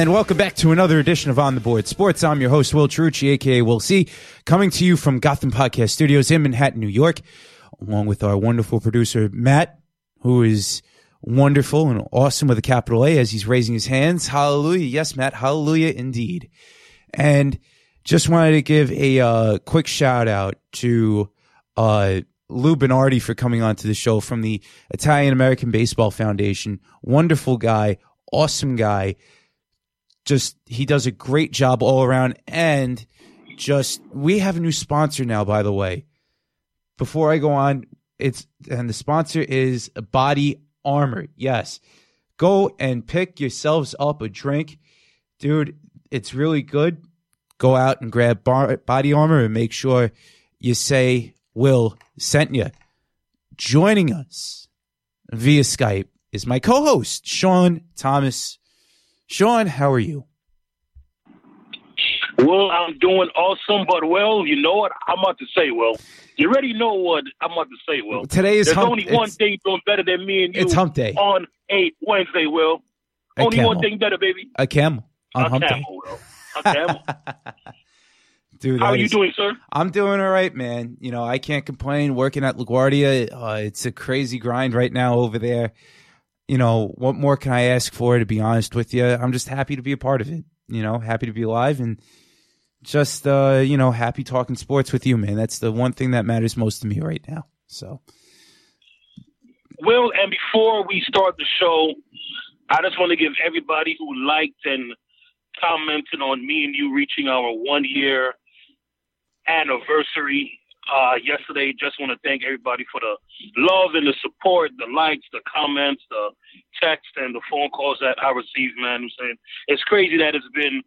And welcome back to another edition of On the Board Sports. I'm your host, Will Trucci, aka Will C, coming to you from Gotham Podcast Studios in Manhattan, New York, along with our wonderful producer, Matt, who is wonderful and awesome with a capital A as he's raising his hands. Hallelujah. Yes, Matt. Hallelujah indeed. And just wanted to give a uh, quick shout out to uh, Lou Bernardi for coming on to the show from the Italian American Baseball Foundation. Wonderful guy, awesome guy. Just he does a great job all around and just we have a new sponsor now by the way. Before I go on, it's and the sponsor is Body Armor. Yes. Go and pick yourselves up a drink. Dude, it's really good. Go out and grab bar- Body Armor and make sure you say Will sent you. Joining us via Skype is my co-host Sean Thomas. Sean, how are you? Well, I'm doing awesome, but well, you know what I'm about to say. Well, you already know what I'm about to say. Well, today is there's hump, only one thing doing better than me and you. It's Hump Day on a Wednesday. Will A only camel. one thing better, baby. a camel on a Hump Day. camel. Will. A camel. Dude, How are you is- doing, sir? I'm doing all right, man. You know, I can't complain. Working at LaGuardia, uh, it's a crazy grind right now over there. You know, what more can I ask for? To be honest with you, I'm just happy to be a part of it. You know, happy to be alive and just uh, you know, happy talking sports with you, man. That's the one thing that matters most to me right now. So, Will, and before we start the show, I just want to give everybody who liked and commented on me and you reaching our one year anniversary uh, yesterday. Just want to thank everybody for the love and the support, the likes, the comments, the text, and the phone calls that I received, man. I'm saying it's crazy that it's been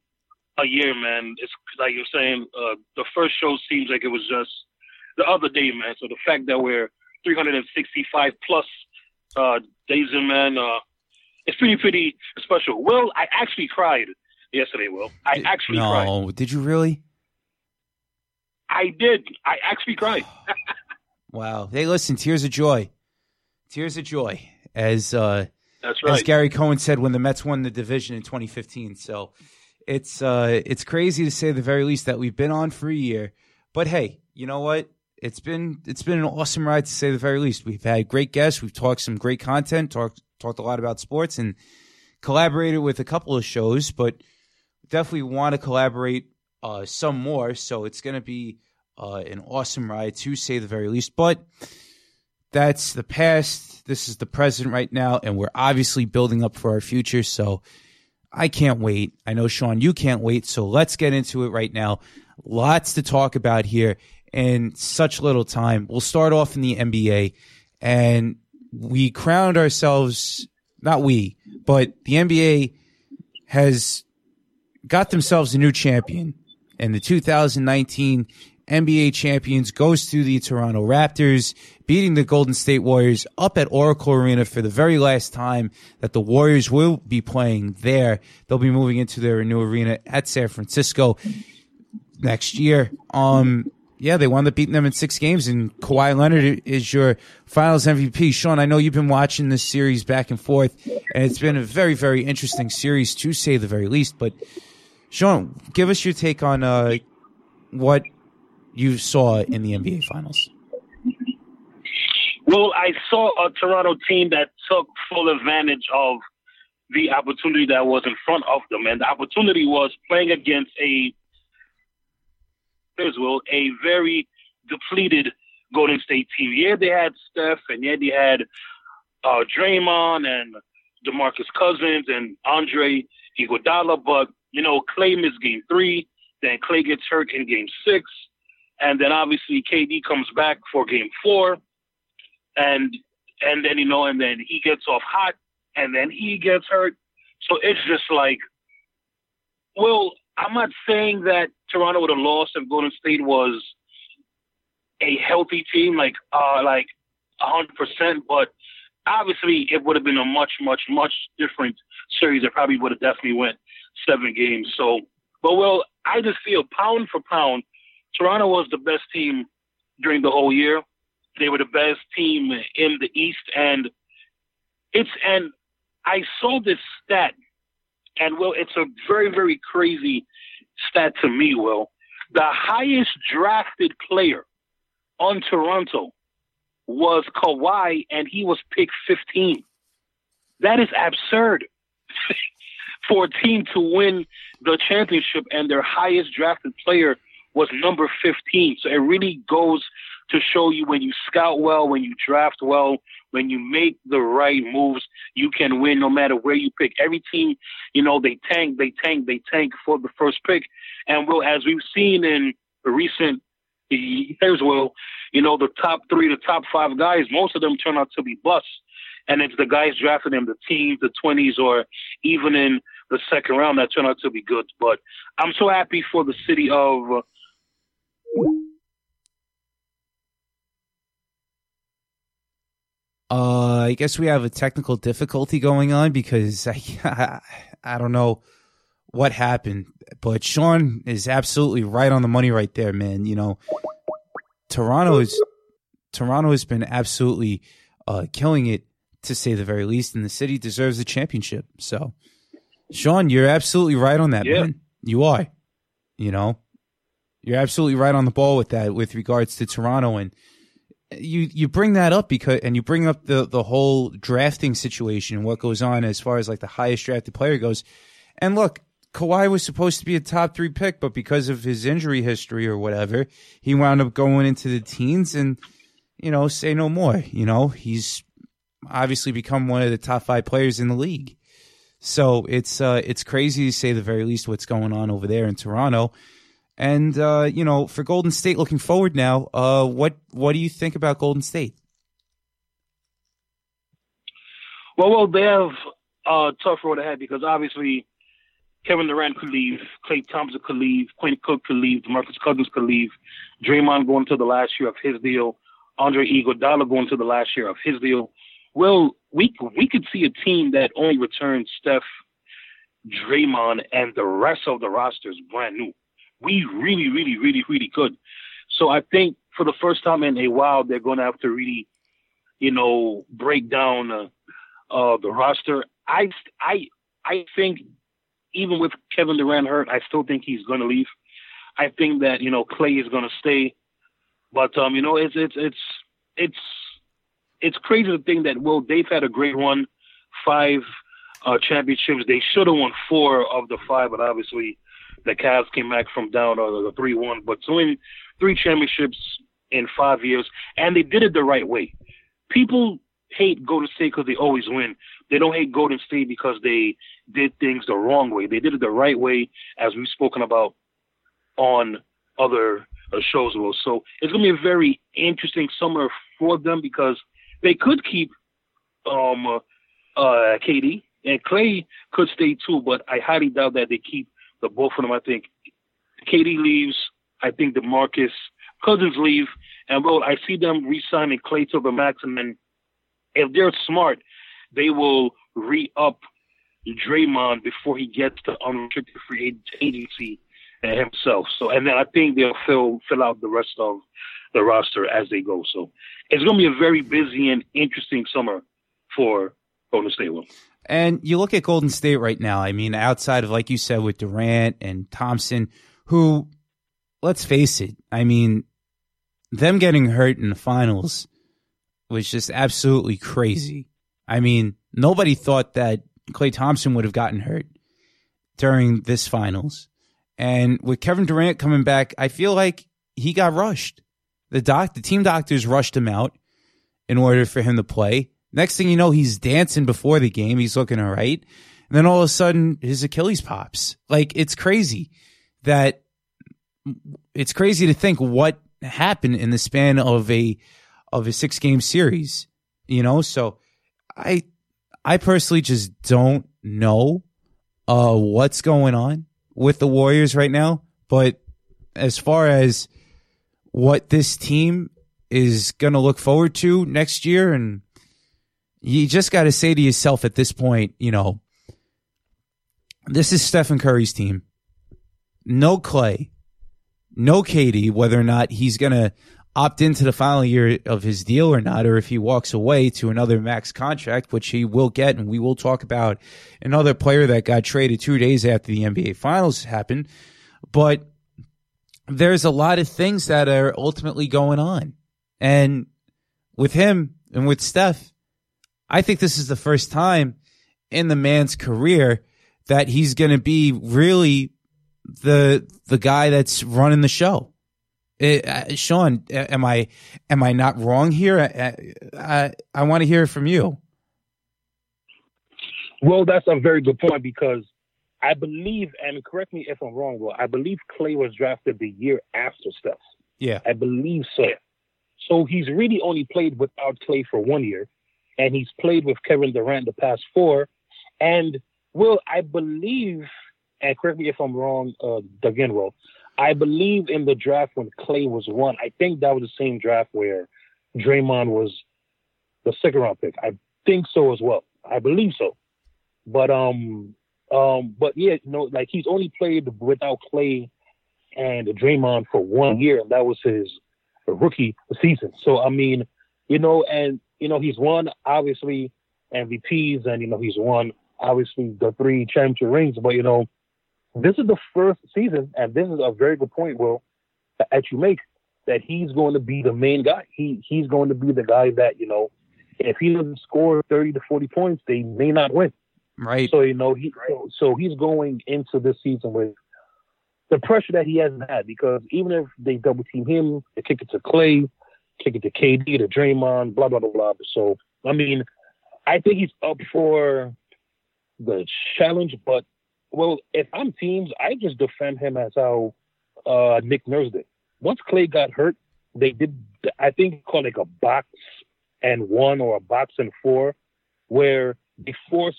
a year, man. It's like you're saying, uh, the first show seems like it was just the other day, man. So the fact that we're 365 plus uh, days in, man, uh, it's pretty, pretty special. Will, I actually cried yesterday, Will. I actually no, cried. no, did you really? I did. I actually cried. Wow. Hey, listen, tears of joy, tears of joy, as uh, That's as. Gary Cohen said when the Mets won the division in 2015. So it's uh, it's crazy to say the very least that we've been on for a year. But hey, you know what? It's been it's been an awesome ride to say the very least. We've had great guests. We've talked some great content. Talked talked a lot about sports and collaborated with a couple of shows. But definitely want to collaborate uh, some more. So it's going to be uh, an awesome ride to say the very least. But that's the past. This is the present right now, and we're obviously building up for our future. So I can't wait. I know Sean, you can't wait. So let's get into it right now. Lots to talk about here in such little time. We'll start off in the NBA, and we crowned ourselves. Not we, but the NBA has got themselves a new champion, and the 2019 NBA champions goes to the Toronto Raptors, beating the Golden State Warriors up at Oracle Arena for the very last time that the Warriors will be playing there. They'll be moving into their new arena at San Francisco next year. Um, yeah, they wound up beating them in six games, and Kawhi Leonard is your Finals MVP. Sean, I know you've been watching this series back and forth, and it's been a very, very interesting series to say the very least. But Sean, give us your take on uh, what you saw in the NBA Finals. Well, I saw a Toronto team that took full advantage of the opportunity that was in front of them, and the opportunity was playing against a Will a very depleted Golden State team. Yeah, they had Steph, and yeah, they had uh, Draymond and DeMarcus Cousins and Andre Iguodala, but you know, Klay missed Game Three, then Klay gets hurt in Game Six, and then obviously KD comes back for Game Four and and then you know, and then he gets off hot, and then he gets hurt. So it's just like, well, I'm not saying that Toronto would have lost if Golden State was a healthy team, like uh, like hundred percent, but obviously it would have been a much, much, much different series. It probably would have definitely went seven games. So, but well, I just feel pound for pound, Toronto was the best team during the whole year. They were the best team in the East, and it's and I saw this stat And well, it's a very, very crazy stat to me, Will. The highest drafted player on Toronto was Kawhi, and he was picked 15. That is absurd for a team to win the championship and their highest drafted player was number 15. So it really goes to show you when you scout well, when you draft well, when you make the right moves, you can win no matter where you pick. Every team, you know, they tank, they tank, they tank for the first pick. And well, as we've seen in recent years, well, you know, the top three, the top five guys, most of them turn out to be busts. And it's the guys drafting them, the teens, the 20s, or even in the second round that turned out to be good. But I'm so happy for the city of Uh, I guess we have a technical difficulty going on because I, I don't know what happened, but Sean is absolutely right on the money right there, man. You know, Toronto is Toronto has been absolutely uh, killing it to say the very least, and the city deserves the championship. So, Sean, you're absolutely right on that, yeah. man. You are. You know, you're absolutely right on the ball with that with regards to Toronto and you you bring that up because and you bring up the the whole drafting situation and what goes on as far as like the highest drafted player goes. And look, Kawhi was supposed to be a top three pick, but because of his injury history or whatever, he wound up going into the teens and you know, say no more. You know, he's obviously become one of the top five players in the league. So it's uh it's crazy to say the very least what's going on over there in Toronto. And uh, you know, for Golden State, looking forward now, uh, what what do you think about Golden State? Well, well, they have a tough road ahead because obviously Kevin Durant could leave, Klay Thompson could leave, Quinn Cook could leave, DeMarcus Cousins could leave, Draymond going to the last year of his deal, Andre Iguodala going to the last year of his deal. Well, we we could see a team that only returns Steph, Draymond, and the rest of the roster is brand new we really, really, really, really good. So I think for the first time in a while, they're going to have to really, you know, break down uh, uh, the roster. I, I, I think even with Kevin Durant hurt, I still think he's going to leave. I think that you know Klay is going to stay, but um, you know, it's it's it's it's it's crazy to think that well, they've had a great run, five uh, championships. They should have won four of the five, but obviously the Cavs came back from down uh, three one, but to win three championships in five years, and they did it the right way. People hate Golden State because they always win. They don't hate Golden State because they did things the wrong way. They did it the right way, as we've spoken about on other uh, shows. Will so it's going to be a very interesting summer for them because they could keep um uh, uh KD and Klay could stay too, but I highly doubt that they keep the both of them, I think, KD leaves. I think DeMarcus Cousins leave, and well, I see them re-signing Klay to the max, and if they're smart, they will re-up Draymond before he gets to unrestricted free agency himself. So, and then I think they'll fill fill out the rest of the roster as they go. So, it's going to be a very busy and interesting summer for Golden State. Will. And you look at Golden State right now. I mean, outside of like you said with Durant and Thompson, who, let's face it, I mean, them getting hurt in the finals was just absolutely crazy. I mean, nobody thought that Klay Thompson would have gotten hurt during this finals. And with Kevin Durant coming back, I feel like he got rushed. The doc, the team doctors rushed him out in order for him to play. Next thing you know, he's dancing before the game. He's looking all right. And then all of a sudden his Achilles pops. Like it's crazy that it's crazy to think what happened in the span of a of a six game series. You know, so I I personally just don't know uh what's going on with the Warriors right now. But as far as what this team is gonna look forward to next year and you just got to say to yourself at this point, you know, this is Stephen Curry's team. No Klay, no KD, whether or not he's going to opt into the final year of his deal or not, or if he walks away to another max contract, which he will get. And we will talk about another player that got traded two days after the NBA finals happened. But there's a lot of things that are ultimately going on. And with him and with Steph, I think this is the first time in the man's career that he's going to be really the the guy that's running the show. It, uh, Sean, am I am I not wrong here? I I, I want to hear from you. Well, that's a very good point because I believe, and correct me if I'm wrong, well, I believe Klay was drafted the year after Steph. Yeah, I believe so. So he's really only played without Klay for one year, and he's played with Kevin Durant the past four. And Will, I believe, and correct me if I'm wrong, uh, again, well, I believe in the draft when Klay was one. I think that was the same draft where Draymond was the second round pick. I think so as well. I believe so. But um um but yeah, you know, like he's only played without Klay and Draymond for one year, and that was his rookie season. So I mean, you know, and you know, he's won obviously MVPs and you know he's won obviously the three championship rings, but you know, this is the first season, and this is a very good point, Will, that you make, that he's going to be the main guy. He he's going to be the guy that, you know, if he doesn't score 30 to 40 points, they may not win. Right. So, you know, he so, so he's going into this season with the pressure that he hasn't had because even if they double team him, they kick it to Klay, kick it to KD, to Draymond, blah, blah, blah, blah. So, I mean, I think he's up for the challenge, but well, if I'm teams, I just defend him as how uh, Nick Nurse did. Once Klay got hurt, they did, I think, call like a box and one or a box and four, where they forced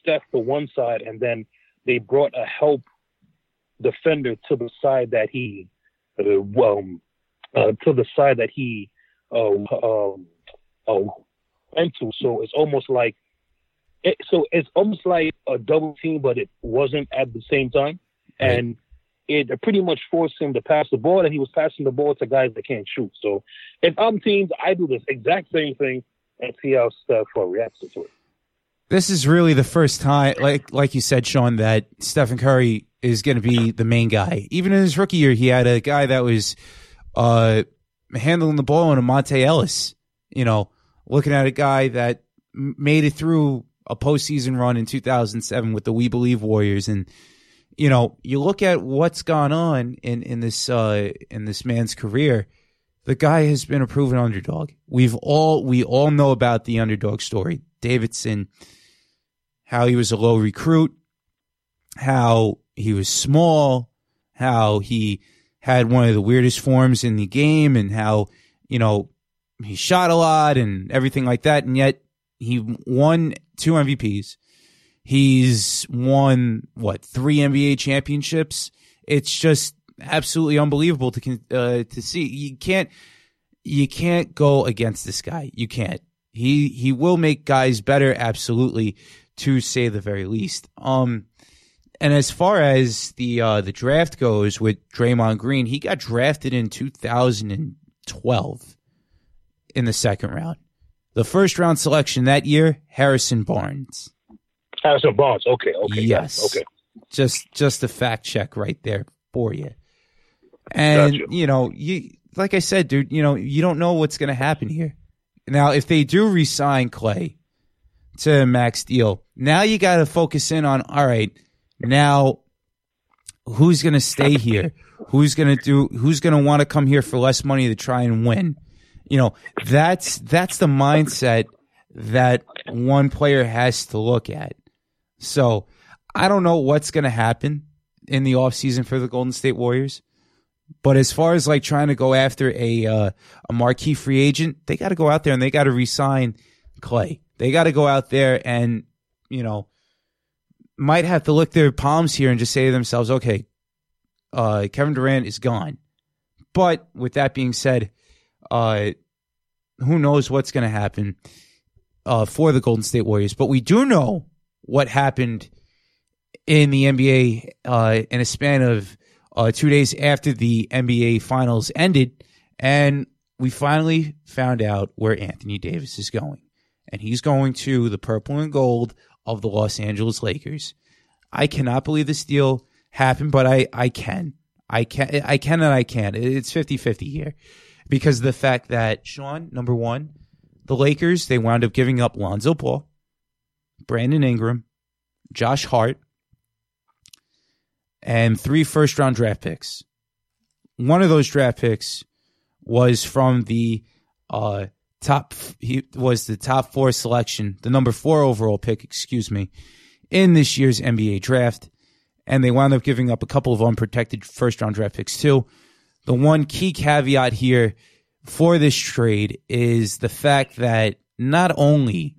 Steph to one side and then they brought a help defender to the side that he, uh, um, uh, to the side that he uh, um, uh, went to. So it's almost like it, so it's almost like a double team, but it wasn't at the same time, and it pretty much forced him to pass the ball, and he was passing the ball to guys that can't shoot. So if I'm teams, I do this exact same thing and see how Steph reacts to it. This is really the first time, like like you said, Sean, that Stephen Curry is going to be the main guy. Even in his rookie year, he had a guy that was uh, handling the ball in a Monta Ellis. You know, looking at a guy that made it through a postseason run in 2007 with the We Believe Warriors, and you know, you look at what's gone on in in this uh, in this man's career. The guy has been a proven underdog. We've all we all know about the underdog story. Davidson, how he was a low recruit, how he was small, how he had one of the weirdest forms in the game, and how you know he shot a lot and everything like that, and yet he won two MVPs. He's won what three NBA championships. It's just absolutely unbelievable to uh, to see. You can't you can't go against this guy. You can't. He he will make guys better, absolutely, to say the very least. Um, and as far as the uh, the draft goes with Draymond Green, he got drafted in 2012 in the second round. The first round selection that year, Harrison Barnes. Harrison Barnes. Okay. Okay. Yes. Okay. Just just a fact check right there for you. And Gotcha. you know, you like I said, dude, you know, you don't know what's going to happen here. Now, if they do resign Klay to max deal, now you got to focus in on all right. Now, who's going to stay here? Who's going to do? Who's going to want to come here for less money to try and win? You know, that's that's the mindset that one player has to look at. So, I don't know what's going to happen in the offseason for the Golden State Warriors. But as far as like trying to go after a uh, a marquee free agent, they got to go out there and they got to resign Klay. They got to go out there and you know might have to lick their palms here and just say to themselves, okay, uh, Kevin Durant is gone. But with that being said, uh, who knows what's going to happen uh, for the Golden State Warriors? But we do know what happened in the NBA uh, in a span of uh, two days after the NBA Finals ended, and we finally found out where Anthony Davis is going, and he's going to the purple and gold of the Los Angeles Lakers. I cannot believe this deal happened, but I, I can. I can I can and I can't. It's 50-50 here. Because the fact that Sean, number one, the Lakers, they wound up giving up Lonzo Ball, Brandon Ingram, Josh Hart, and three first round draft picks. One of those draft picks was from the uh, top. He was the top four selection, the number four overall pick, excuse me, in this year's NBA draft, and they wound up giving up a couple of unprotected first round draft picks too. The one key caveat here for this trade is the fact that not only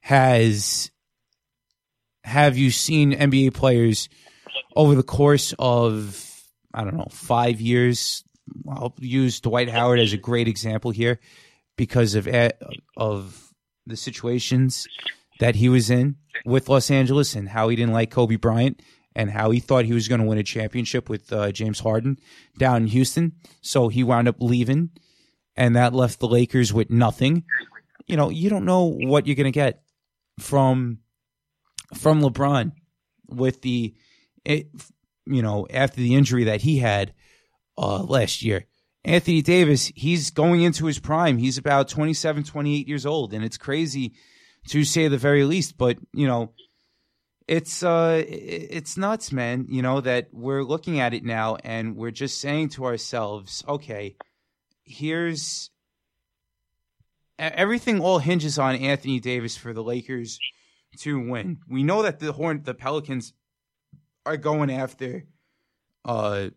has have you seen NBA players over the course of I don't know five years I'll use Dwight Howard as a great example here because of of the situations that he was in with Los Angeles and how he didn't like Kobe Bryant and how he thought he was going to win a championship with uh, James Harden down in Houston. So he wound up leaving, and that left the Lakers with nothing. You know, you don't know what you're going to get from from LeBron with the, it, you know, after the injury that he had uh, last year. Anthony Davis, he's going into his prime. He's about 27, 28 years old, and it's crazy to say the very least. But you know, it's uh, it's nuts, man. You know that we're looking at it now, and we're just saying to ourselves, okay, here's everything. All hinges on Anthony Davis for the Lakers to win. We know that the Horn, the Pelicans, are going after uh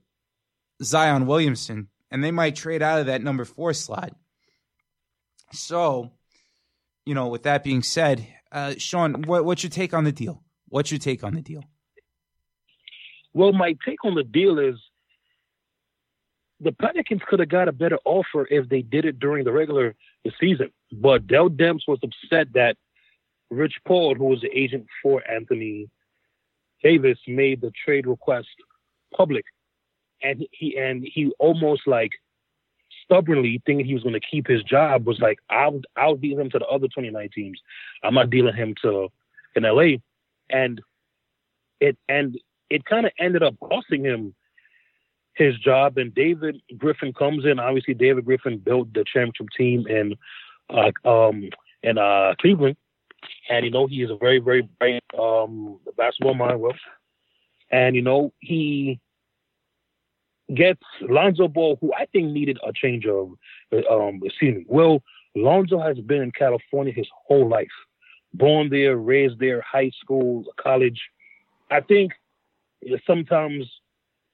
Zion Williamson, and they might trade out of that number four slot. So, you know, with that being said, uh, Sean, what, what's your take on the deal? What's your take on the deal? Well, my take on the deal is the Pelicans could have got a better offer if they did it during the regular season. But Dell Demps was upset that Rich Paul, who was the agent for Anthony Davis, made the trade request public and he and he almost like stubbornly thinking he was going to keep his job was like I'll I'll deal him to the other 29 teams. I'm not dealing him to in LA, and it and it kind of ended up costing him his job. And David Griffin comes in. Obviously, David Griffin built the championship team in uh, um in uh, Cleveland, and you know he is a very very bright um basketball mind. Well, and you know he gets Lonzo Ball, who I think needed a change of um, scenery. Well, Lonzo has been in California his whole life, born there, raised there, high school, college. I think sometimes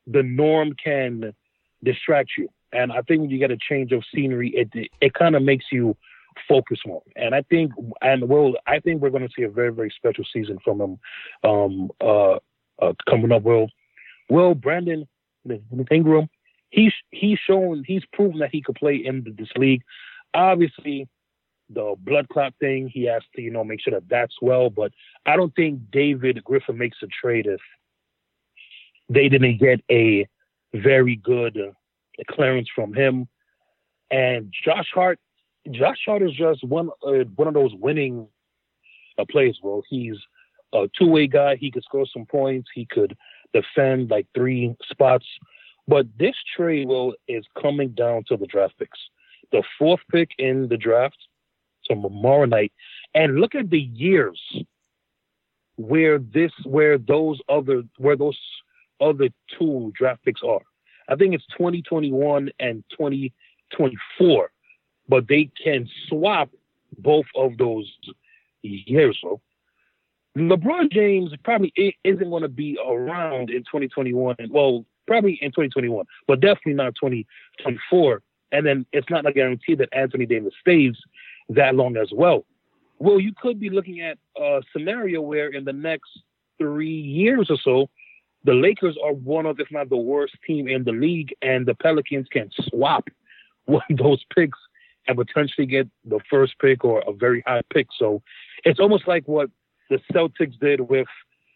the norm can distract you, and I think when you get a change of scenery, it it, it kind of makes you focus more. And I think, and well, I think we're going to see a very very special season from him um, uh, uh, coming up. Well, well, Brandon Ingram, he's he's shown he's proven that he could play in this league. Obviously, the blood clot thing, he has to you know make sure that that's well. But I don't think David Griffin makes a trade if they didn't get a very good uh, clearance from him. And Josh Hart, Josh Hart is just one uh, one of those winning uh, players. Well, he's a two way guy. He could score some points. He could defend like three spots. But this trade will is coming down to the draft picks. The fourth pick in the draft, so tomorrow night, and look at the years where this where those other where those other two draft picks are. I think it's 2021 and 2024, but they can swap both of those years. So LeBron James probably isn't going to be around in 2021. Well, probably in 2021, but definitely not 2024. And then it's not a guarantee that Anthony Davis stays that long as well. Well, you could be looking at a scenario where in the next three years or so, the Lakers are one of, if not the worst team in the league, and the Pelicans can swap one of those picks and potentially get the first pick or a very high pick. So it's almost like what the Celtics did with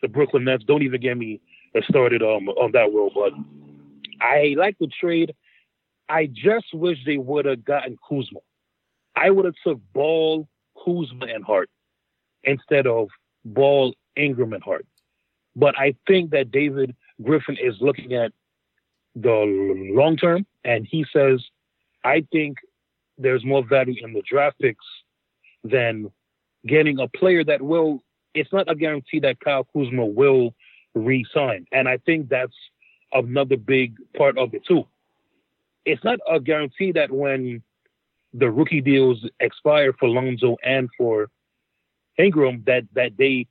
the Brooklyn Nets. Don't even get me started um, on that world, but I like the trade. I just wish they would have gotten Kuzma. I would have took Ball, Kuzma, and Hart instead of Ball, Ingram, and Hart. But I think that David Griffin is looking at the long term, and he says, I think there's more value in the draft picks than getting a player that will. It's not a guarantee that Kyle Kuzma will re-sign, and I think that's another big part of it too. It's not a guarantee that when the rookie deals expire for Lonzo and for Ingram, that that they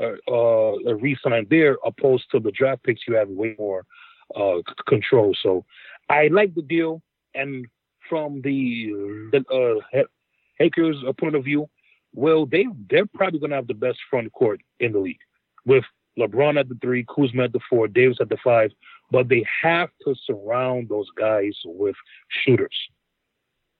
uh, uh, re-sign there, opposed to the draft picks you have way more uh, control. So I like the deal, and from the, the uh, Lakers' point of view, well, they they're probably going to have the best front court in the league with LeBron at the three, Kuzma at the four, Davis at the five. But they have to surround those guys with shooters.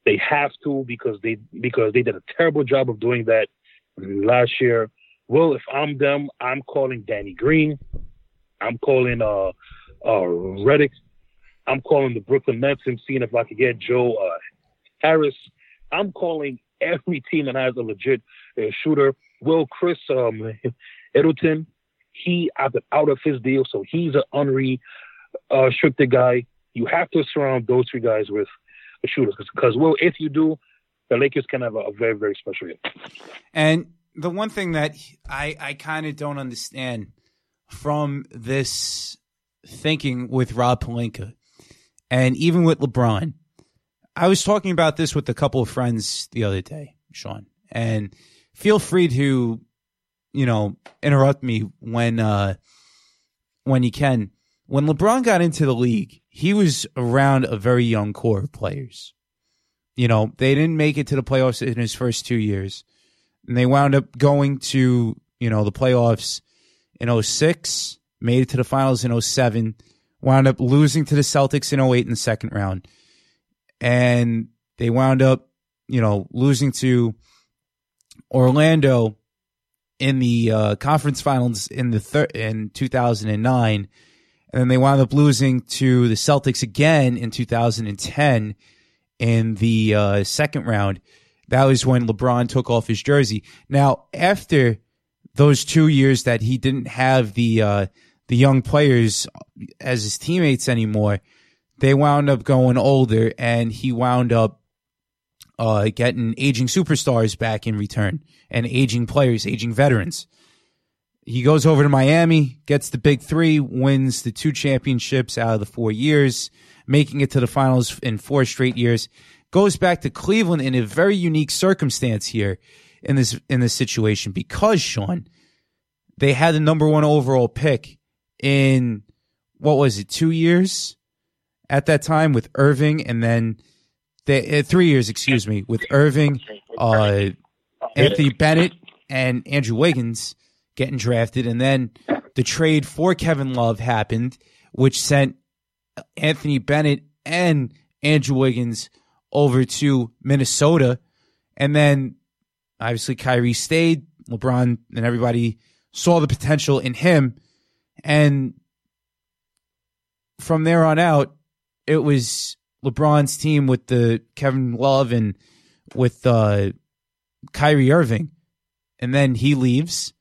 They have to because they because they did a terrible job of doing that last year. Well, if I'm them, I'm calling Danny Green. I'm calling uh uh Redick. I'm calling the Brooklyn Nets and seeing if I could get Joe uh, Harris. I'm calling every team that has a legit uh, shooter. Will Khris um, Middleton, he opted out of his deal, so he's an unrestricted guy. You have to surround those three guys with shooters because, well, if you do, the Lakers can have a, a very, very special year. And the one thing that I, I kind of don't understand from this thinking with Rob Pelinka and even with LeBron, I was talking about this with a couple of friends the other day, Sean, and feel free to, you know, interrupt me when, uh, when you can. When LeBron got into the league, he was around a very young core of players. You know, they didn't make it to the playoffs in his first two years. And they wound up going to, you know, the playoffs in 06, made it to the finals in 07, wound up losing to the Celtics in 08 in the second round and they wound up, you know, losing to Orlando in the uh, conference finals in the thir- in 2009, and then they wound up losing to the Celtics again in 2010 in the uh, second round. That was when LeBron took off his jersey. Now, after those two years that he didn't have the uh, the young players as his teammates anymore, they wound up going older and he wound up uh, getting aging superstars back in return and aging players, aging veterans. He goes over to Miami, gets the big three, wins the two championships out of the four years, making it to the finals in four straight years. Goes back to Cleveland in a very unique circumstance here in this in this situation because Sean, they had the number one overall pick in what was it, two years? At that time with Irving, and then they, uh, three years, excuse me, with Irving, uh, Anthony Bennett, and Andrew Wiggins getting drafted, and then the trade for Kevin Love happened, which sent Anthony Bennett and Andrew Wiggins over to Minnesota, and then obviously Kyrie stayed. LeBron and everybody saw the potential in him, and from there on out, it was LeBron's team with the Kevin Love and with uh, Kyrie Irving, and then he leaves,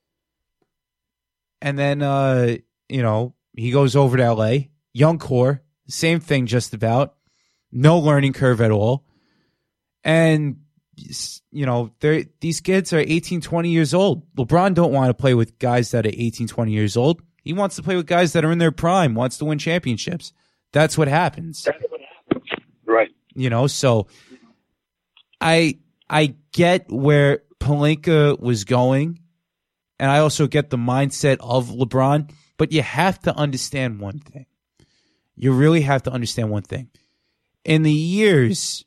and then uh, you know he goes over to LA, young core, same thing just about, no learning curve at all, and you know these kids are 18 20 years old. Lebron don't want to play with guys that are 18 20 years old. He wants to play with guys that are in their prime wants to win championships that's what happens. Right. You know, so I I get where Pelinka was going, and I also get the mindset of LeBron, but you have to understand one thing. You really have to understand one thing. In the years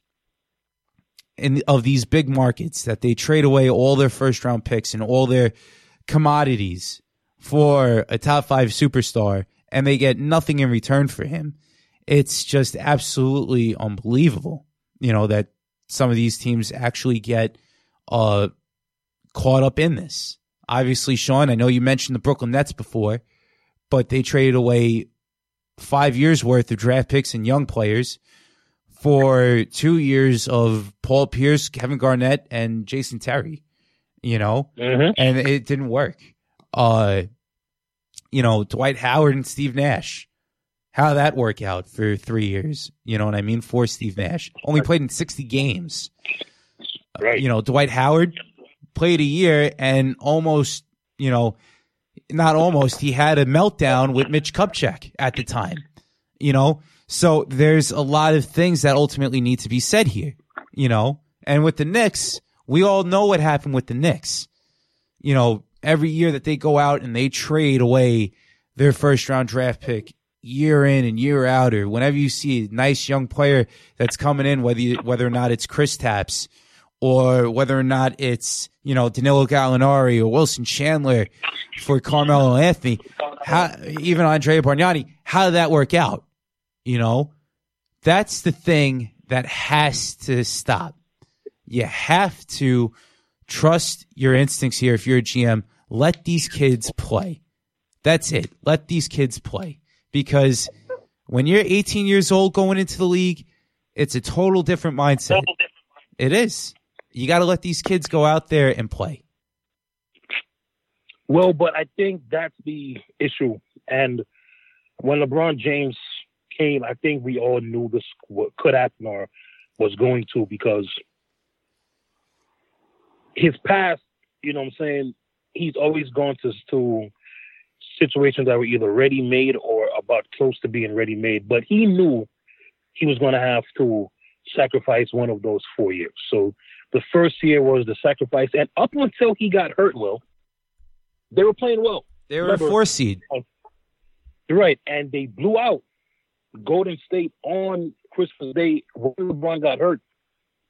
in of these big markets that they trade away all their first round picks and all their commodities for a top 5 superstar and they get nothing in return for him it's just absolutely unbelievable, you know, that some of these teams actually get uh, caught up in this. Obviously, Sean, I know you mentioned the Brooklyn Nets before, but they traded away five years worth of draft picks and young players for two years of Paul Pierce, Kevin Garnett, and Jason Terry. You know, Mhm. and it didn't work. Uh, you know, Dwight Howard and Steve Nash. How that work out for three years? You know what I mean? For Steve Nash, only played in sixty games. Right. You know, Dwight Howard played a year and almost, you know, not almost, he had a meltdown with Mitch Kupchak at the time. You know, so there's a lot of things that ultimately need to be said here. You know, and with the Knicks, we all know what happened with the Knicks. You know, every year that they go out and they trade away their first round draft pick year in and year out, or whenever you see a nice young player that's coming in, whether you, whether or not it's Kristaps or whether or not it's you know Danilo Gallinari or Wilson Chandler for Carmelo Anthony, how, even Andrea Bargnani, how did that work out? You know, that's the thing that has to stop. You have to trust your instincts here. If you're a GM, let these kids play. That's it. Let these kids play because when you're 18 years old going into the league, it's a total different mindset. It is. You got to let these kids go out there and play. Well, but I think that's the issue. And when LeBron James came, I think we all knew this what could happen or was going to because his past, you know what I'm saying, he's always gone to to situations that were either ready made or about close to being ready made. But he knew he was gonna have to sacrifice one of those four years. So the first year was the sacrifice and up until he got hurt, Will, they were playing well. They were Remember- a four seed. Uh, right, and they blew out Golden State on Christmas Day when LeBron got hurt.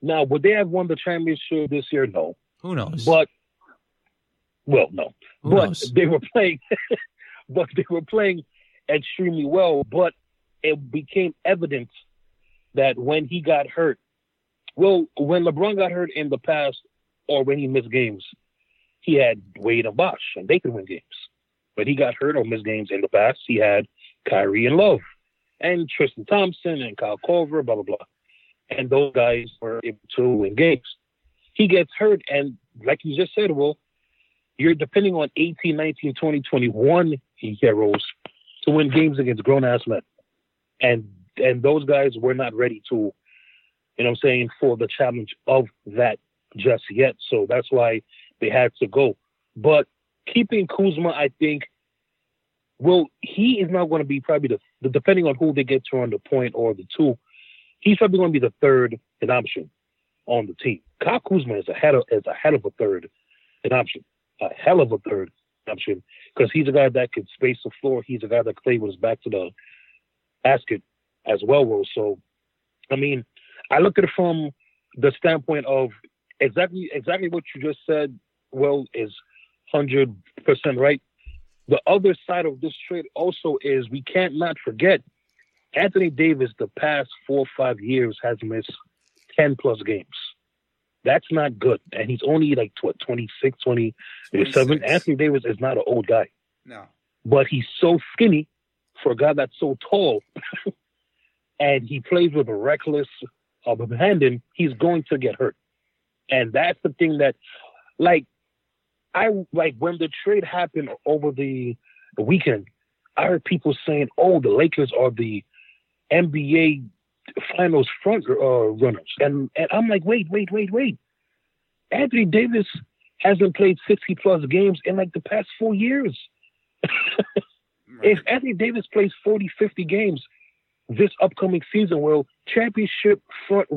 Now, would they have won the championship this year? No, Who knows? but well, no, Who but knows? they were playing, but they were playing extremely well. But it became evident that when he got hurt, well, when LeBron got hurt in the past or when he missed games, he had Wade and Bosh, and they could win games. But he got hurt or missed games in the past. He had Kyrie and Love, and Tristan Thompson and Kyle Korver, blah blah blah, and those guys were able to win games. He gets hurt, and like you just said, well, you're depending on 18, 19, 20, 21 heroes to win games against grown ass men, and and those guys were not ready to, you know, what I'm saying for the challenge of that just yet. So that's why they had to go. But keeping Kuzma, I think, well, he is not going to be probably the, the depending on who they get to on the point or the two, he's probably going to be the third in option on the team. Kyle Kuzma is a head of is a hell of a third in option, a hell of a third option because he's a guy that can space the floor. He's a guy that can play with his back to the basket as well. Will. So, I mean, I look at it from the standpoint of exactly exactly what you just said. Will is hundred percent right. The other side of this trade also is we can't not forget Anthony Davis. The past four or five years has missed ten plus games. That's not good, and he's only like what 26, 27. 26. Anthony Davis is not an old guy, No. but he's so skinny for a guy that's so tall, and he plays with a reckless abandon. He's going to get hurt, and that's the thing that, like, I like when the trade happened over the, the weekend. I heard people saying, "Oh, the Lakers are the NBA Finals front uh, runners," and and I'm like, "Wait, wait, wait, wait." Anthony Davis hasn't played 60 plus games in like the past four years. If Anthony Davis plays 40, 50 games this upcoming season, well, championship front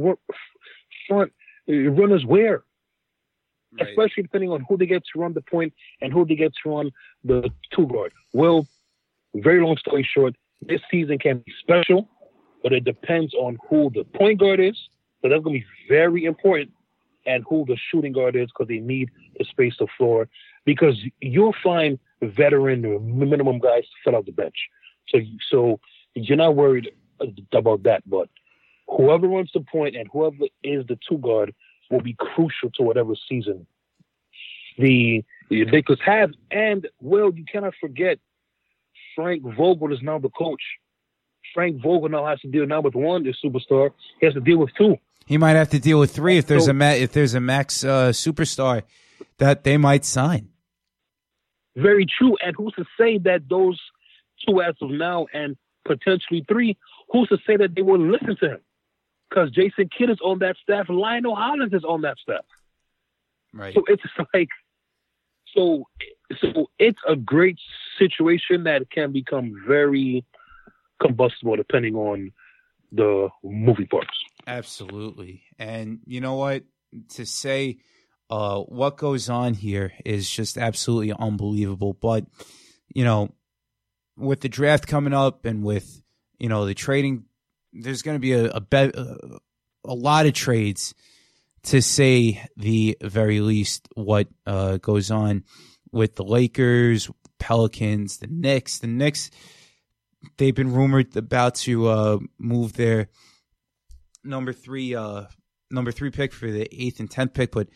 front uh, runners where? Right. especially depending on who they get to run the point and who they get to run the two guard. Well, very long story short, this season can be special, but it depends on who the point guard is. So that's going to be very important, and who the shooting guard is because they need to space the floor. Because you'll find veteran or minimum guys to fill out the bench. So, so you're not worried about that. But whoever runs the point and whoever is the two guard will be crucial to whatever season the the Lakers have. And well, you cannot forget Frank Vogel is now the coach. Frank Vogel now has to deal not with one the superstar. He has to deal with two. He might have to deal with three if there's so, a ma- if there's a max uh, superstar that they might sign. Very true. And who's to say that those two as of now and potentially three, who's to say that they will listen to him? Because Jason Kidd is on that staff, Lionel Hollins is on that staff. Right. So it's like, so so it's a great situation that can become very combustible depending on the movie parts. Absolutely. And you know what? To say uh, what goes on here is just absolutely unbelievable. But, you know, with the draft coming up and with, you know, the trading, there's going to be a, a, be- a lot of trades to say the very least what uh, goes on with the Lakers, Pelicans, the Knicks. The Knicks, they've been rumored about to uh, move their number three uh, number three pick for the eighth and tenth pick, but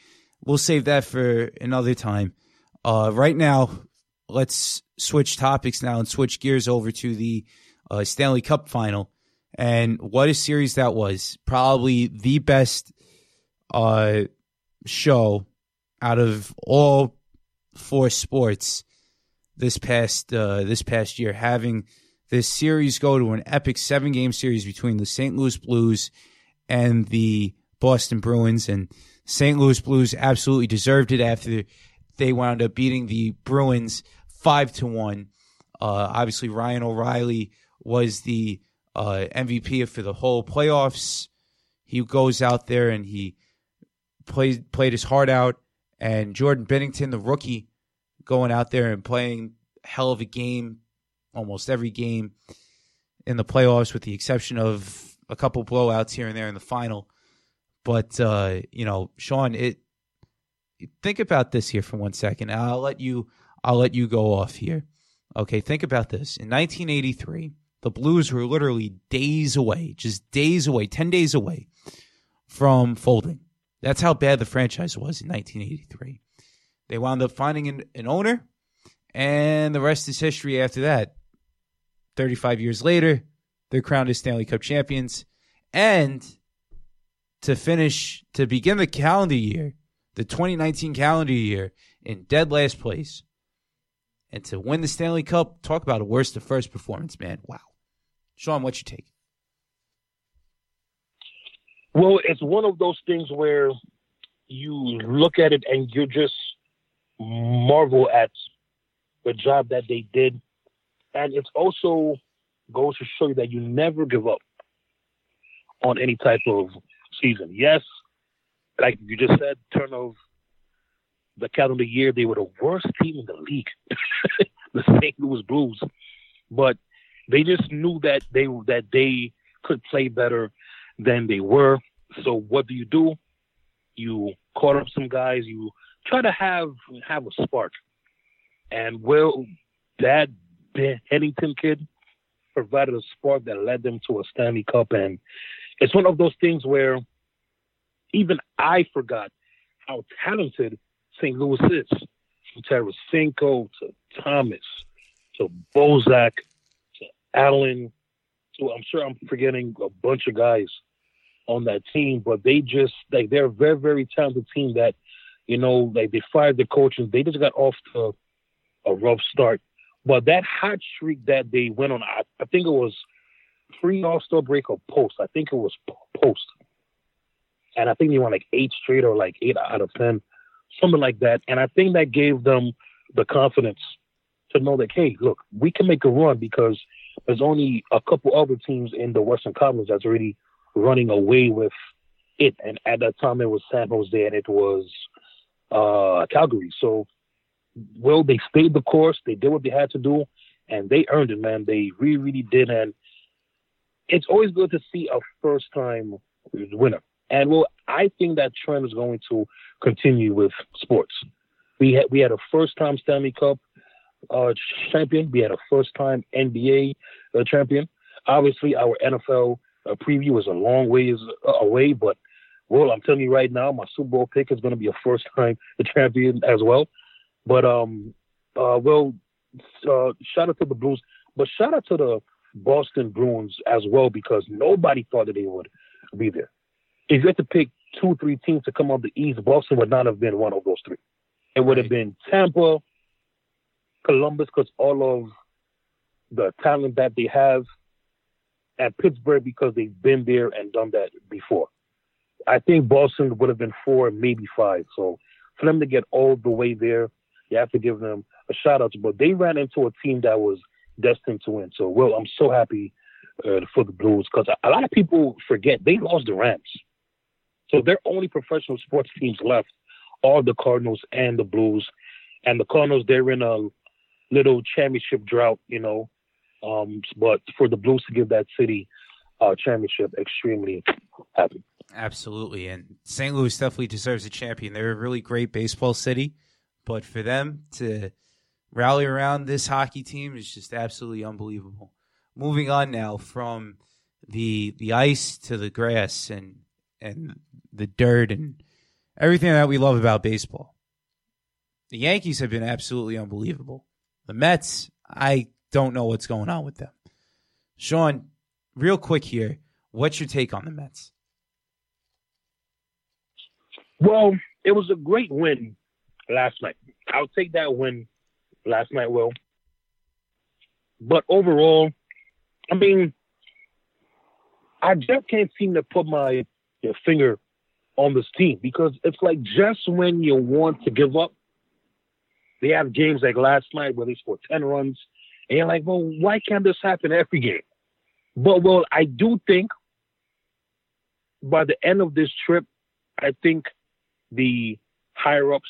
we'll save that for another time. Uh, right now, let's switch topics now and switch gears over to the uh, Stanley Cup final. And what a series that was! Probably the best uh, show out of all four sports this past uh, this past year, having this series go to an epic seven game series between the St. Louis Blues and the Boston Bruins, and St. Louis Blues absolutely deserved it after they wound up beating the Bruins five to one. Uh, obviously, Ryan O'Reilly was the uh, MVP for the whole playoffs. He goes out there and he played played his heart out, and Jordan Binnington, the rookie, going out there and playing hell of a game, almost every game in the playoffs, with the exception of a couple blowouts here and there in the final. But uh, you know, Sean, it think about this here for one second. I'll let you I'll let you go off here. Okay, think about this. In 1983, the Blues were literally days away, just days away, 10 days away from folding. That's how bad the franchise was in 1983. They wound up finding an, an owner, and the rest is history after that. 35 years later, they're crowned as Stanley Cup champions. And to finish, to begin the calendar year, the 2019 calendar year, in dead last place, and to win the Stanley Cup, talk about a worst to first performance, man. Wow. Sean, what's your take? Well, it's one of those things where you look at it and you just marvel at the job that they did. And it also goes to show you that you never give up on any type of season. Yes, like you just said, turn of the calendar year, they were the worst team in the league, the St. Louis Blues. But they just knew that they that they could play better than they were. So what do you do? You caught up some guys. You try to have have a spark. And well, that Binnington kid provided a spark that led them to a Stanley Cup. And it's one of those things where even I forgot how talented St. Louis is. From Tarasenko to Thomas to Bozak to Allen to I'm sure I'm forgetting a bunch of guys on that team, but they just like they're a very, very talented team that, you know, like they fired the coach and they just got off to a rough start. But that hot streak that they went on, I, I think it was pre All Star break or post. I think it was post. And I think they won like eight straight or like eight out of ten, something like that. And I think that gave them the confidence to know that, hey, look, we can make a run because there's only a couple other teams in the Western Conference that's already running away with it. And at that time, it was San Jose and it was uh, Calgary. So, well, they stayed the course. They did what they had to do, and they earned it, man. They really, really did. And it's always good to see a first time winner. And well, I think that trend is going to continue with sports. We had we had a first time Stanley Cup uh, champion. We had a first time NBA uh, champion. Obviously, our NFL a preview is a long ways away, but well, I'm telling you right now, my Super Bowl pick is going to be a first time champion as well. But um, uh, well, uh, shout out to the Blues, but shout out to the Boston Bruins as well because nobody thought that they would be there. If you had to pick two, or three teams to come out the East, Boston would not have been one of those three. It would have been Tampa, Columbus, because all of the talent that they have, and Pittsburgh because they've been there and done that before. I think Boston would have been four, maybe five. So for them to get all the way there, you have to give them a shout out. But they ran into a team that was destined to win. So, well, I'm so happy uh, for the Blues because a, lot of people forget they lost the Rams. So their only professional sports teams left are the Cardinals and the Blues. And the Cardinals, they're in a little championship drought, you know. Um, but for the Blues to give that city a championship, extremely happy. Absolutely. And St. Louis definitely deserves a champion. They're a really great baseball city. But for them to rally around this hockey team is just absolutely unbelievable. Moving on now from the the ice to the grass and and the dirt and everything that we love about baseball. The Yankees have been absolutely unbelievable. The Mets, I don't know what's going on with them. Sean, real quick here, what's your take on the Mets? Well, it was a great win last night. I'll take that win last night, Will. But overall, I mean, I just can't seem to put my finger on this team because it's like just when you want to give up, they have games like last night where they scored 10 runs, and you're like, well, why can't this happen every game? But, well, I do think by the end of this trip, I think the higher ups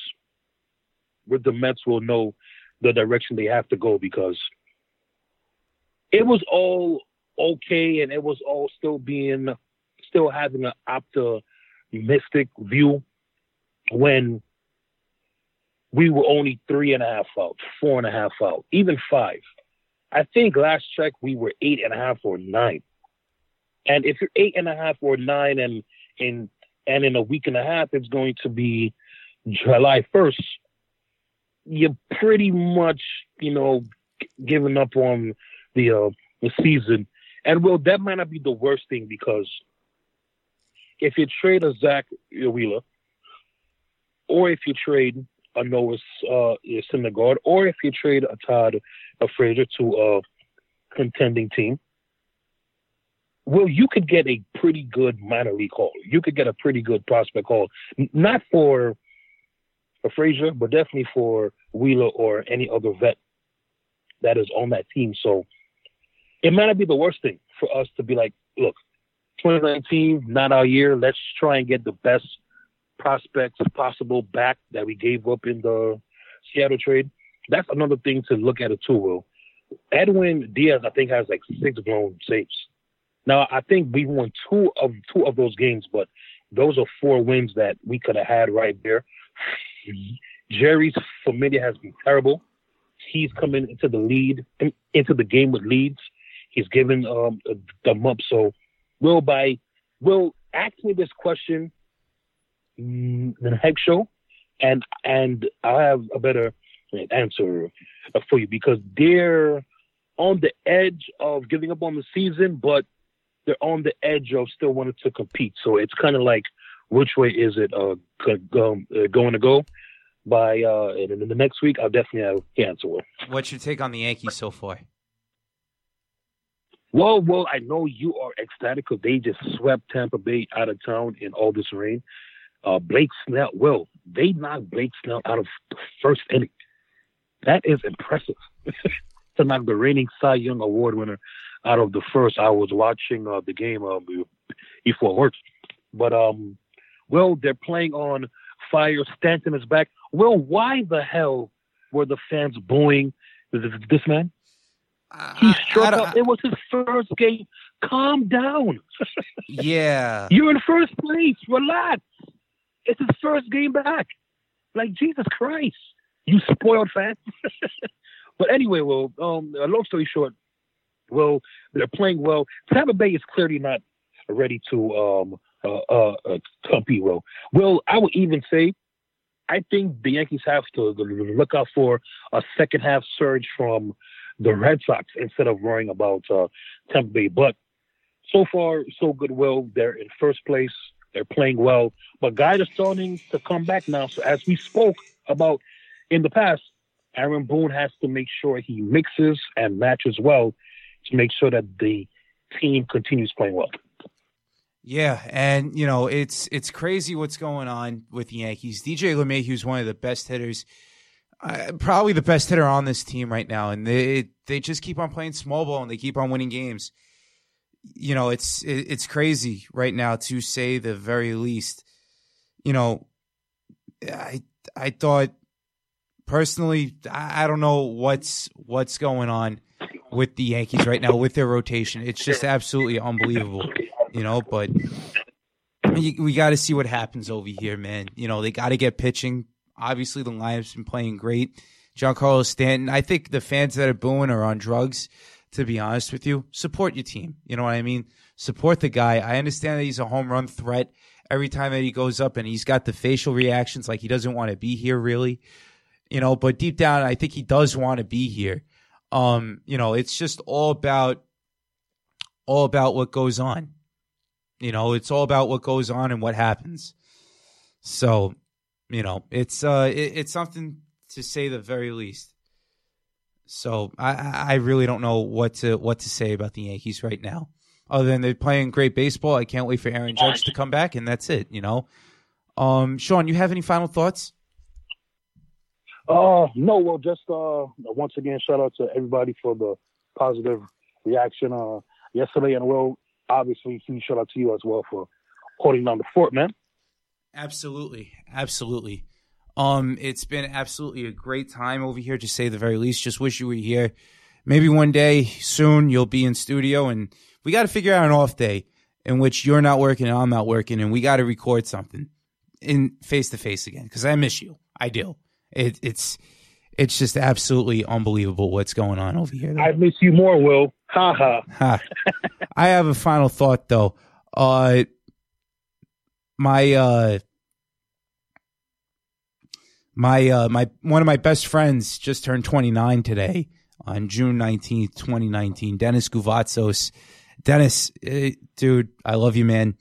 with the Mets will know the direction they have to go because it was all okay and it was all still being still having an optimistic view when we were only three and a half out, four and a half out, even five. I think last check we were eight and a half or nine. And if you're eight and a half or nine and in and in a week and a half it's going to be July first, you're pretty much, you know, giving up on the uh, the season. And well, that might not be the worst thing because if you trade a Zack Wheeler, or if you trade a Noah uh, Syndergaard, or if you trade a Todd a Frazier to a contending team, well, you could get a pretty good minor league haul. You could get a pretty good prospect haul, not for for Frazier, but definitely for Wheeler or any other vet that is on that team. So it might not be the worst thing for us to be like, look, 2019, not our year. Let's try and get the best prospects possible back that we gave up in the Seattle trade. That's another thing to look at too, Will. Edwin Diaz, I think, has like six blown saves. Now, I think we won two of two of those games, but those are four wins that we could have had right there. Jeurys Familia has been terrible. He's coming into the lead, into the game with leads. He's given um, them up. So, will by will ask me this question in the next show, and and I'll have a better answer for you because they're on the edge of giving up on the season, but they're on the edge of still wanting to compete. So it's kind of like which way is it uh, go, uh, going to go? By uh, and in the next week, I'll definitely have the answer. What's your take on the Yankees so far? Well, well, I know you are ecstatic because they just swept Tampa Bay out of town in all this rain. Uh, Blake Snell, well, they knocked Blake Snell out of the first inning. That is impressive. to knock the reigning Cy Young Award winner out of the first. I was watching uh, the game uh, before work, but um, well, they're playing on fire. Stanton is back. Well, why the hell were the fans booing this man? He struck up. It was his first game. Calm down. yeah. You're in first place. Relax. It's his first game back. Like Jesus Christ, you spoiled fan. but anyway, well, um, long story short, well, they're playing well. Tampa Bay is clearly not ready to um, uh, uh, uh, well. Well, I would even say I think the Yankees have to look out for a second half surge from the Red Sox instead of worrying about uh, Tampa Bay. But so far, so good. Will they're in first place. They're playing well, but guys are starting to come back now. So as we spoke about in the past, Aaron Boone has to make sure he mixes and matches well to make sure that the team continues playing well. Yeah, and you know it's it's crazy what's going on with the Yankees. DJ LeMahieu is one of the best hitters, uh, probably the best hitter on this team right now, and they they just keep on playing small ball and they keep on winning games. You know, it's it, it's crazy right now to say the very least. You know, I I thought personally, I, I don't know what's what's going on with the Yankees right now with their rotation. It's just absolutely unbelievable you know, but we, we got to see what happens over here, man. You know, they got to get pitching. Obviously, the lineup's been playing great. Giancarlo Stanton, I think the fans that are booing are on drugs, to be honest with you. Support your team. You know what I mean? Support the guy. I understand that he's a home run threat every time that he goes up and he's got the facial reactions like he doesn't want to be here, really. You know, but deep down, I think he does want to be here. Um, you know, it's just all about all about what goes on. You know, it's all about what goes on and what happens. So, you know, it's uh, it, it's something to say the very least. So I, I really don't know what to what to say about the Yankees right now, other than they're playing great baseball. I can't wait for Aaron Judge to come back, and that's it. You know, um, Sean, you have any final thoughts? Uh, no. Well, just uh, once again, shout out to everybody for the positive reaction uh yesterday, and well, obviously, huge shout out to you as well for holding down the fort, man. Absolutely, absolutely. Um, it's been absolutely a great time over here, to say the very least. Just wish you were here. Maybe one day soon you'll be in studio, and we got to figure out an off day in which you're not working and I'm not working, and we got to record something in face to face again because I miss you. I do. It, it's it's just absolutely unbelievable what's going on over here. Though. I miss you more, Will. Ha ha. ha. I have a final thought though. Uh, my uh, my uh, my one of my best friends just turned 29 today on June 19th, 2019. Dennis Guvatsos. Dennis, uh, dude, I love you, man.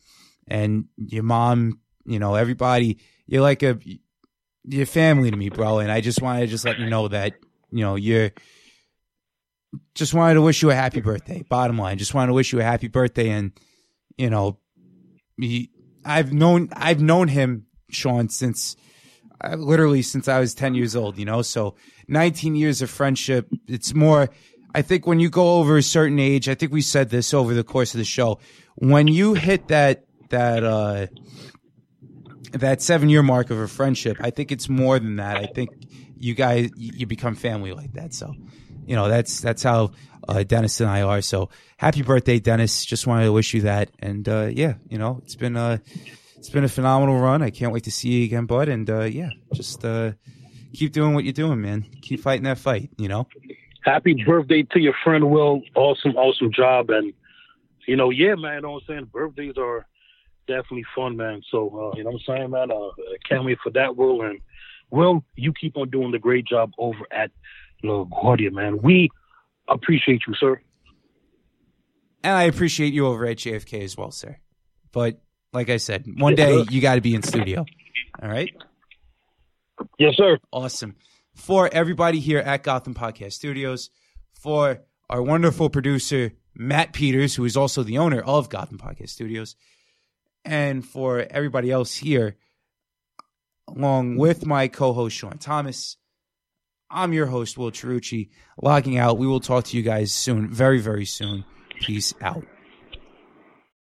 And your mom, you know, everybody, you're like a your family to me, bro. And I just wanted to just let you know that, you know, you're just wanted to wish you a happy birthday. Bottom line, just wanted to wish you a happy birthday. And, you know, he, I've known, I've known him, Sean, since uh, literally since I was 10 years old, you know, so 19 years of friendship. It's more, I think when you go over a certain age, I think we said this over the course of the show, when you hit that, that, uh, that seven year mark of a friendship, I think it's more than that. I think you guys you become family like that. So, you know, that's that's how uh, Dennis and I are. So, happy birthday, Dennis! Just wanted to wish you that, and uh, yeah, you know, it's been a it's been a phenomenal run. I can't wait to see you again, bud. And uh, yeah, just uh, keep doing what you're doing, man. Keep fighting that fight. You know. Happy birthday to your friend Will. Awesome, awesome job, and you know, yeah, man. You know what I'm saying? Birthdays are definitely fun, man. So uh, you know what I'm saying, man. Uh, can't wait for that, Will. And Will, you keep on doing the great job over at LaGuardia, man. We appreciate you, sir. And I appreciate you over at JFK as well, sir. But like I said, one day you got to be in studio. All right. Yes, sir. Awesome. For everybody here at Gotham Podcast Studios, for our wonderful producer Matt Peters, who is also the owner of Gotham Podcast Studios and for everybody else here, along with my co host, Sean Thomas. I'm your host, Will Cherucci, logging out. We will talk to you guys soon, very, very soon. Peace out.